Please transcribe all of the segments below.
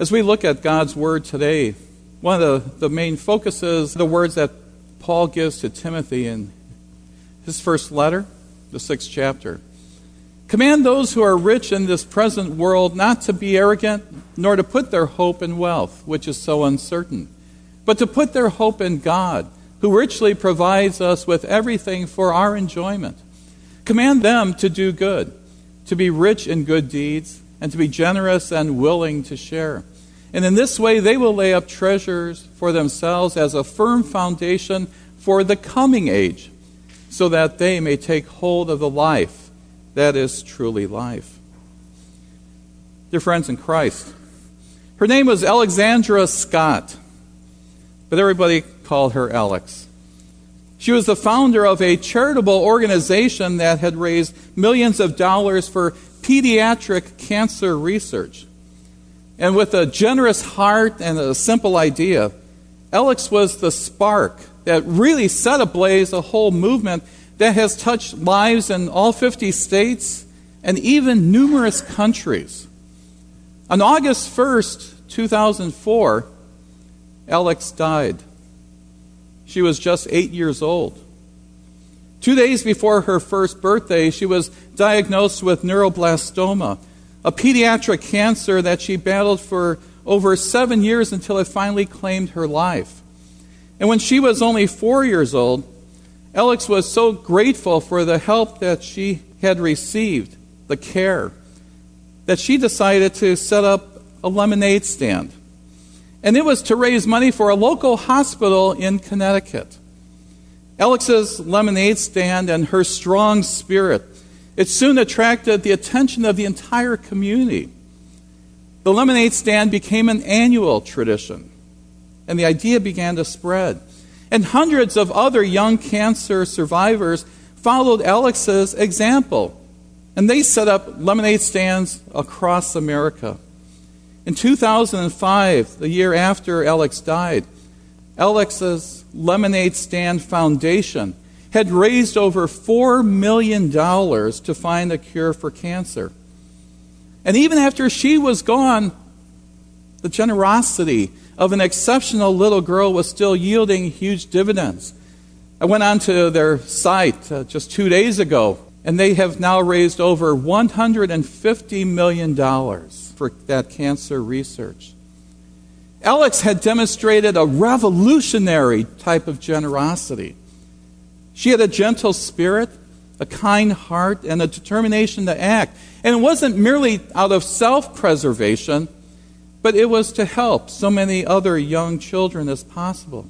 As we look at God's Word today, one of the, the main focuses, the words that Paul gives to Timothy in his first letter, the sixth chapter. Command those who are rich in this present world not to be arrogant, nor to put their hope in wealth, which is so uncertain, but to put their hope in God, who richly provides us with everything for our enjoyment. Command them to do good, to be rich in good deeds, and to be generous and willing to share. And in this way, they will lay up treasures for themselves as a firm foundation for the coming age, so that they may take hold of the life that is truly life. Dear friends in Christ, her name was Alexandra Scott, but everybody called her Alex. She was the founder of a charitable organization that had raised millions of dollars for pediatric cancer research. And with a generous heart and a simple idea, Alex was the spark that really set ablaze a whole movement that has touched lives in all 50 states and even numerous countries. On August 1st, 2004, Alex died. She was just eight years old. Two days before her first birthday, she was diagnosed with neuroblastoma, a pediatric cancer that she battled for over seven years until it finally claimed her life. And when she was only four years old, Alex was so grateful for the help that she had received, the care, that she decided to set up a lemonade stand. And it was to raise money for a local hospital in Connecticut. Alex's lemonade stand and her strong spirit, it soon attracted the attention of the entire community. The lemonade stand became an annual tradition, and the idea began to spread. And hundreds of other young cancer survivors followed Alex's example, and they set up lemonade stands across America. In 2005, the year after Alex died, Alex's Lemonade Stand Foundation had raised over $4 million to find a cure for cancer. And even after she was gone, the generosity of an exceptional little girl was still yielding huge dividends. I went onto their site uh, just two days ago, and they have now raised over $150 million for that cancer research. Alex had demonstrated a revolutionary type of generosity. She had a gentle spirit, a kind heart, and a determination to act. And it wasn't merely out of self preservation, but it was to help so many other young children as possible.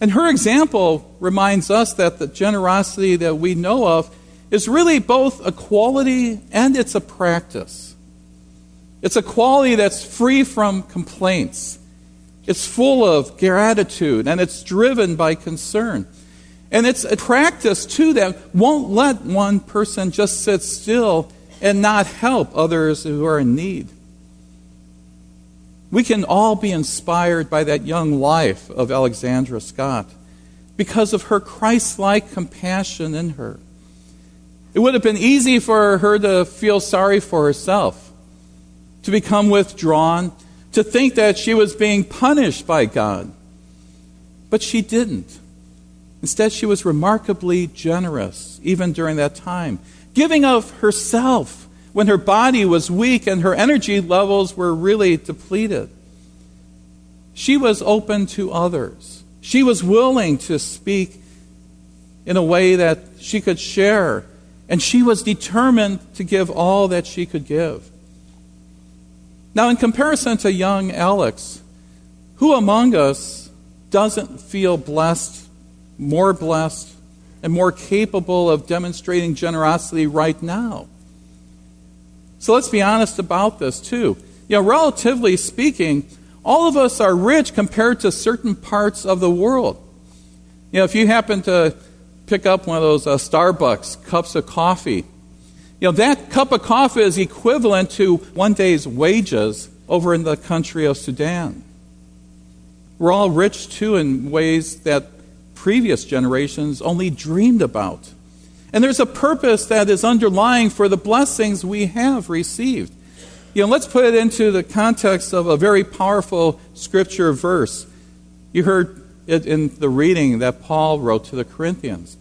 And her example reminds us that the generosity that we know of is really both a quality and it's a practice. It's a quality that's free from complaints. It's full of gratitude and it's driven by concern. And it's a practice, too, that won't let one person just sit still and not help others who are in need. We can all be inspired by that young life of Alexandra Scott because of her Christ like compassion in her. It would have been easy for her to feel sorry for herself, to become withdrawn, to think that she was being punished by God. But she didn't. Instead, she was remarkably generous, even during that time, giving of herself when her body was weak and her energy levels were really depleted. She was open to others. She was willing to speak in a way that she could share, and she was determined to give all that she could give. Now, in comparison to young Alex, who among us doesn't feel blessed, more blessed, and more capable of demonstrating generosity right now? So let's be honest about this, too. You know, relatively speaking, all of us are rich compared to certain parts of the world. You know, if you happen to pick up one of those uh, Starbucks cups of coffee, you know, that cup of coffee is equivalent to one day's wages over in the country of Sudan. We're all rich too in ways that previous generations only dreamed about. And there's a purpose that is underlying for the blessings we have received. You know, let's put it into the context of a very powerful scripture verse. You heard it in the reading that Paul wrote to the Corinthians.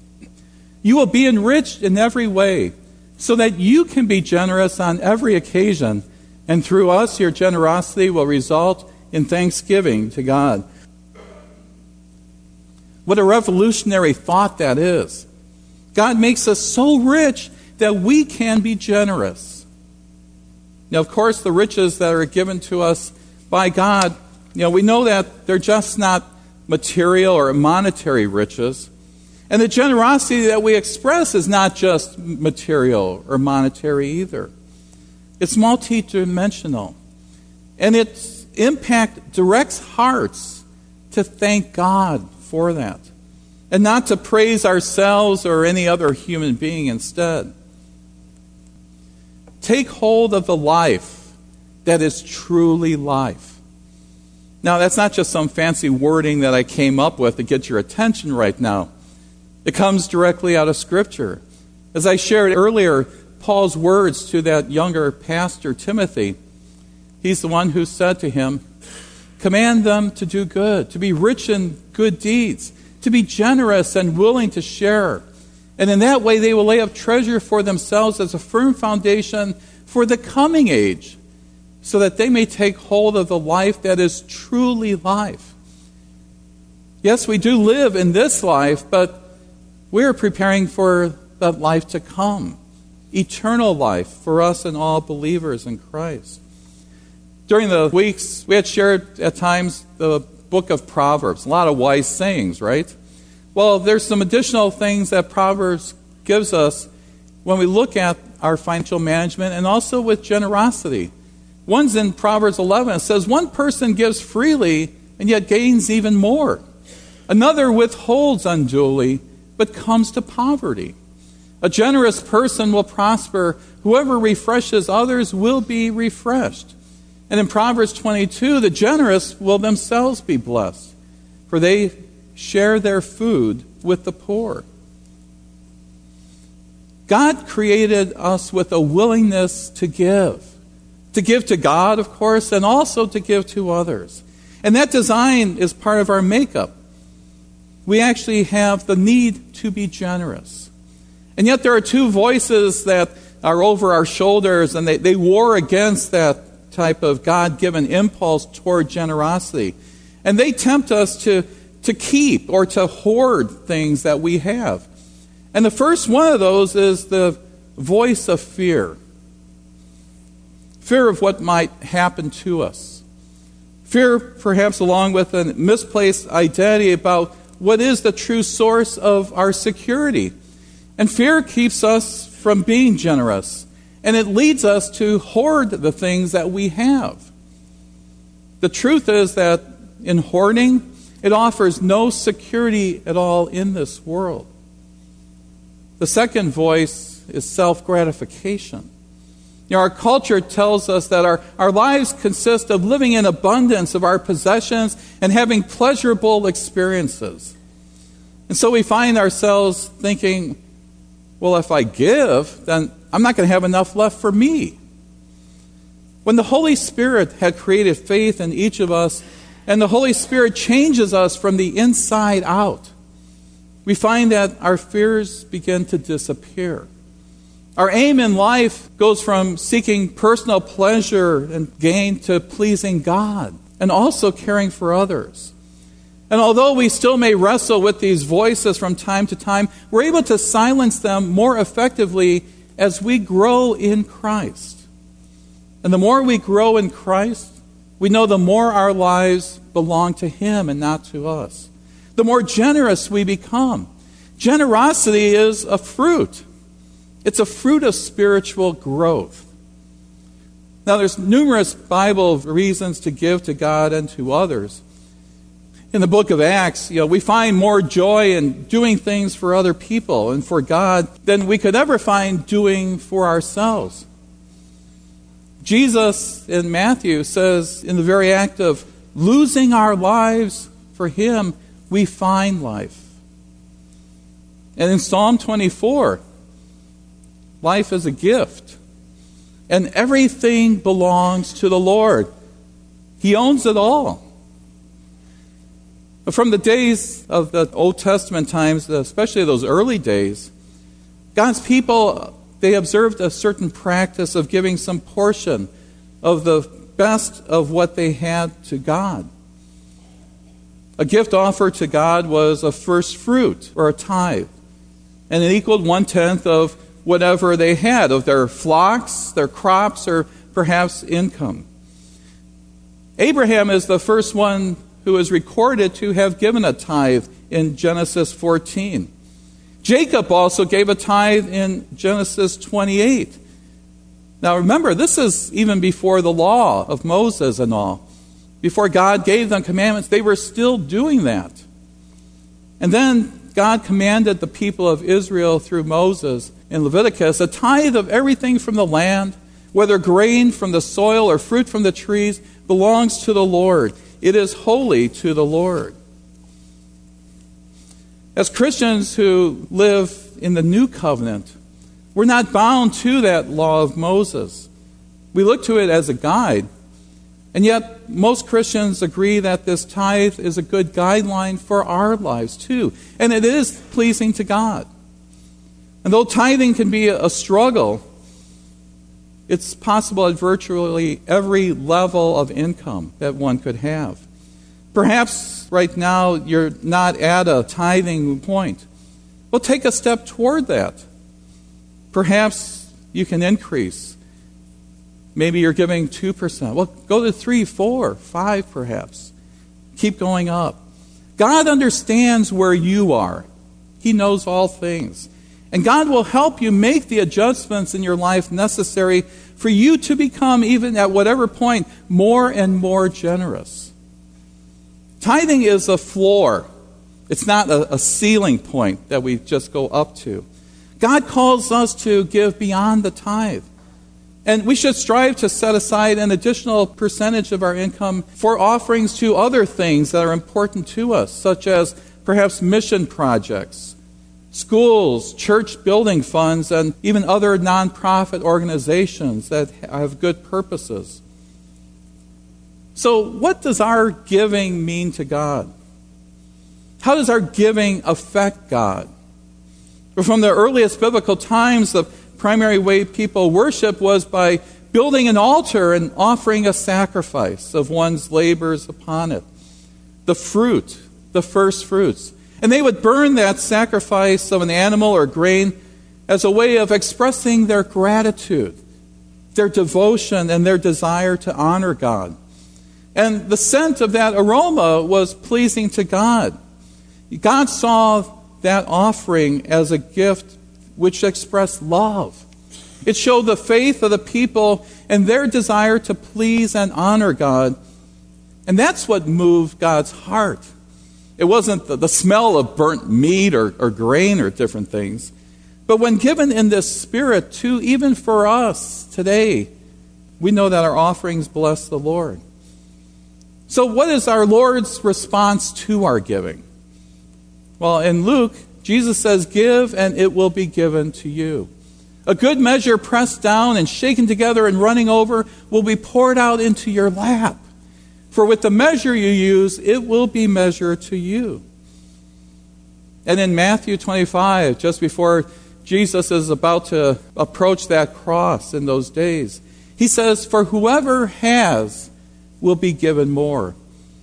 You will be enriched in every way so that you can be generous on every occasion, and through us, your generosity will result in thanksgiving to God. What a revolutionary thought that is. God makes us so rich that we can be generous. Now, of course, the riches that are given to us by God, you know, we know that they're just not material or monetary riches. And the generosity that we express is not just material or monetary either. It's multidimensional. And its impact directs hearts to thank God for that. And not to praise ourselves or any other human being instead. Take hold of the life that is truly life. Now, that's not just some fancy wording that I came up with to get your attention right now. It comes directly out of Scripture. As I shared earlier, Paul's words to that younger pastor, Timothy, he's the one who said to him, Command them to do good, to be rich in good deeds, to be generous and willing to share. And in that way, they will lay up treasure for themselves as a firm foundation for the coming age, so that they may take hold of the life that is truly life. Yes, we do live in this life, but we're preparing for that life to come, eternal life for us and all believers in Christ. During the weeks, we had shared at times the book of Proverbs, a lot of wise sayings, right? Well, there's some additional things that Proverbs gives us when we look at our financial management and also with generosity. One's in Proverbs 11. It says, One person gives freely and yet gains even more. Another withholds unduly but comes to poverty. A generous person will prosper. Whoever refreshes others will be refreshed. And in Proverbs 22, the generous will themselves be blessed, for they share their food with the poor. God created us with a willingness to give. To give to God, of course, and also to give to others. And that design is part of our makeup we actually have the need to be generous. And yet there are two voices that are over our shoulders, and they, they war against that type of God given impulse toward generosity. And they tempt us to, to keep or to hoard things that we have. And the first one of those is the voice of fear fear of what might happen to us. Fear, perhaps, along with a misplaced identity about what is the true source of our security. And fear keeps us from being generous, and it leads us to hoard the things that we have. The truth is that in hoarding, it offers no security at all in this world. The second voice is self gratification. You know, our culture tells us that our, our lives consist of living in abundance of our possessions and having pleasurable experiences. And so we find ourselves thinking, well, if I give, then I'm not going to have enough left for me. When the Holy Spirit had created faith in each of us, and the Holy Spirit changes us from the inside out, we find that our fears begin to disappear. Our aim in life goes from seeking personal pleasure and gain to pleasing God and also caring for others. And although we still may wrestle with these voices from time to time, we're able to silence them more effectively as we grow in Christ. And the more we grow in Christ, we know the more our lives belong to Him and not to us. The more generous we become. Generosity is a fruit. It's a fruit of spiritual growth. Now, there's numerous Bible reasons to give to God and to others. In the book of Acts, you know, we find more joy in doing things for other people and for God than we could ever find doing for ourselves. Jesus in Matthew says, in the very act of losing our lives for Him, we find life. And in Psalm 24, life is a gift. And everything belongs to the Lord. He owns it all. From the days of the Old Testament times, especially those early days, God's people, they observed a certain practice of giving some portion of the best of what they had to God. A gift offered to God was a first fruit or a tithe, and it equaled one tenth of whatever they had of their flocks, their crops, or perhaps income. Abraham is the first one who is recorded to have given a tithe in Genesis 14. Jacob also gave a tithe in Genesis 28. Now remember, this is even before the law of Moses and all. Before God gave them commandments, they were still doing that. And then God commanded the people of Israel through Moses in Leviticus a tithe of everything from the land, whether grain from the soil or fruit from the trees, belongs to the Lord. It is holy to the Lord. As Christians who live in the new covenant, we're not bound to that law of Moses. We look to it as a guide. And yet, most Christians agree that this tithe is a good guideline for our lives, too. And it is pleasing to God. And though tithing can be a struggle, it's possible at virtually every level of income that one could have. Perhaps right now you're not at a tithing point. Well, take a step toward that. Perhaps you can increase. Maybe you're giving 2%. Well, go to 3, 4, 5 perhaps. Keep going up. God understands where you are. He knows all things. And God will help you make the adjustments in your life necessary for you to become, even at whatever point, more and more generous. Tithing is a floor, it's not a, a ceiling point that we just go up to. God calls us to give beyond the tithe. And we should strive to set aside an additional percentage of our income for offerings to other things that are important to us, such as perhaps mission projects, schools, church building funds, and even other nonprofit organizations that have good purposes. So, what does our giving mean to God? How does our giving affect God? Well, From the earliest biblical times, the primary way people worship was by building an altar and offering a sacrifice of one's labors upon it. The fruit, the first fruits. And they would burn that sacrifice of an animal or grain as a way of expressing their gratitude, their devotion, and their desire to honor God. And the scent of that aroma was pleasing to God. God saw that offering as a gift which expressed love. It showed the faith of the people and their desire to please and honor God. And that's what moved God's heart. It wasn't the, the smell of burnt meat or, or grain or different things. But when given in this spirit, too, even for us today, we know that our offerings bless the Lord. So, what is our Lord's response to our giving? Well, in Luke, Jesus says, Give, and it will be given to you. A good measure pressed down and shaken together and running over will be poured out into your lap. For with the measure you use, it will be measured to you. And in Matthew 25, just before Jesus is about to approach that cross in those days, he says, For whoever has will be given more,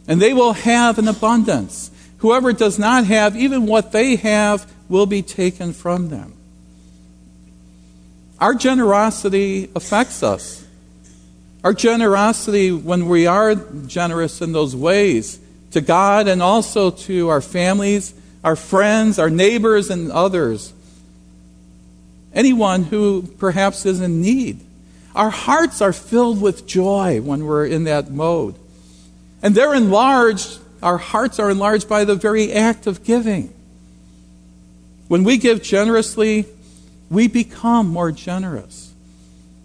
and they will have an abundance. Whoever does not have, even what they have, will be taken from them. Our generosity affects us. Our generosity, when we are generous in those ways, to God and also to our families, our friends, our neighbors, and others, anyone who perhaps is in need. Our hearts are filled with joy when we're in that mode. And they're enlarged, our hearts are enlarged by the very act of giving. When we give generously, we become more generous.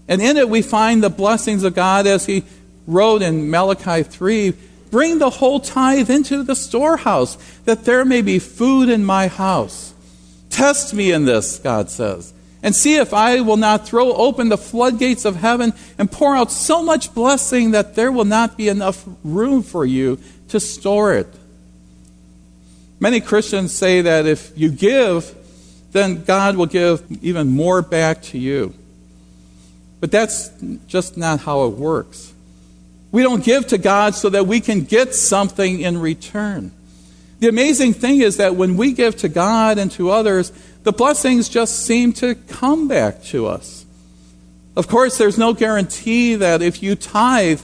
And in it, we find the blessings of God as He wrote in Malachi 3 Bring the whole tithe into the storehouse, that there may be food in my house. Test me in this, God says, and see if I will not throw open the floodgates of heaven and pour out so much blessing that there will not be enough room for you to store it. Many Christians say that if you give, then God will give even more back to you. But that's just not how it works. We don't give to God so that we can get something in return. The amazing thing is that when we give to God and to others, the blessings just seem to come back to us. Of course, there's no guarantee that if you tithe,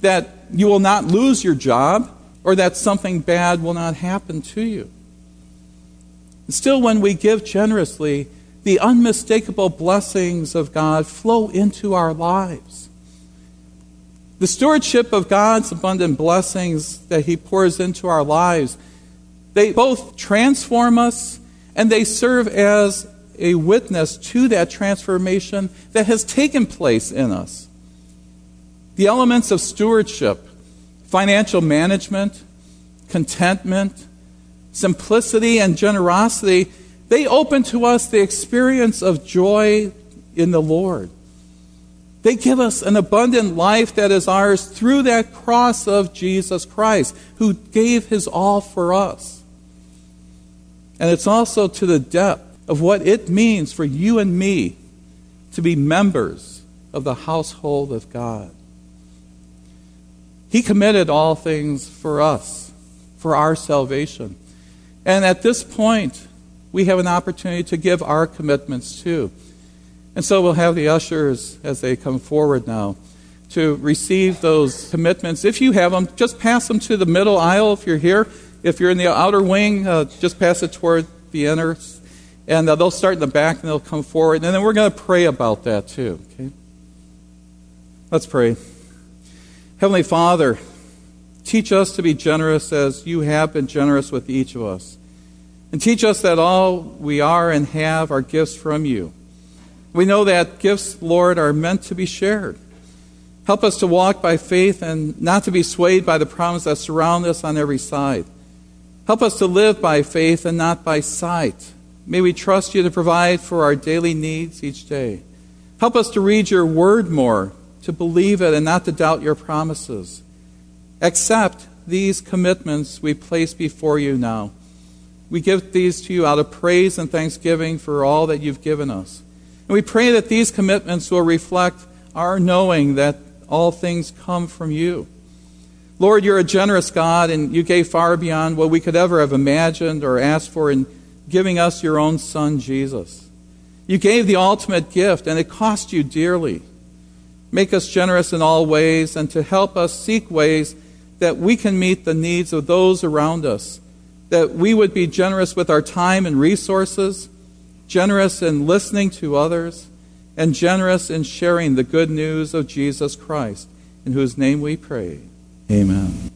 that you will not lose your job or that something bad will not happen to you. Still, when we give generously, the unmistakable blessings of God flow into our lives. The stewardship of God's abundant blessings that He pours into our lives, they both transform us and they serve as a witness to that transformation that has taken place in us. The elements of stewardship, financial management, contentment, simplicity, and generosity, they open to us the experience of joy in the Lord. They give us an abundant life that is ours through that cross of Jesus Christ, who gave his all for us. And it's also to the depth of what it means for you and me to be members of the household of God. He committed all things for us, for our salvation. And at this point, we have an opportunity to give our commitments too. And so we'll have the ushers as they come forward now to receive those commitments. If you have them, just pass them to the middle aisle if you're here. If you're in the outer wing, uh, just pass it toward the inner. And uh, they'll start in the back and they'll come forward. And then we're going to pray about that too. Okay? Let's pray. Heavenly Father, teach us to be generous as you have been generous with each of us. And teach us that all we are and have are gifts from you. We know that gifts, Lord, are meant to be shared. Help us to walk by faith and not to be swayed by the problems that surround us on every side. Help us to live by faith and not by sight. May we trust you to provide for our daily needs each day. Help us to read your word more, to believe it and not to doubt your promises. Accept these commitments we place before you now. We give these to you out of praise and thanksgiving for all that you've given us. And we pray that these commitments will reflect our knowing that all things come from you. Lord, you're a generous God, and you gave far beyond what we could ever have imagined or asked for in giving us your own Son, Jesus. You gave the ultimate gift, and it cost you dearly. Make us generous in all ways, and to help us seek ways that we can meet the needs of those around us, that we would be generous with our time and resources generous in listening to others, and generous in sharing the good news of Jesus Christ, in whose name we pray. Amen.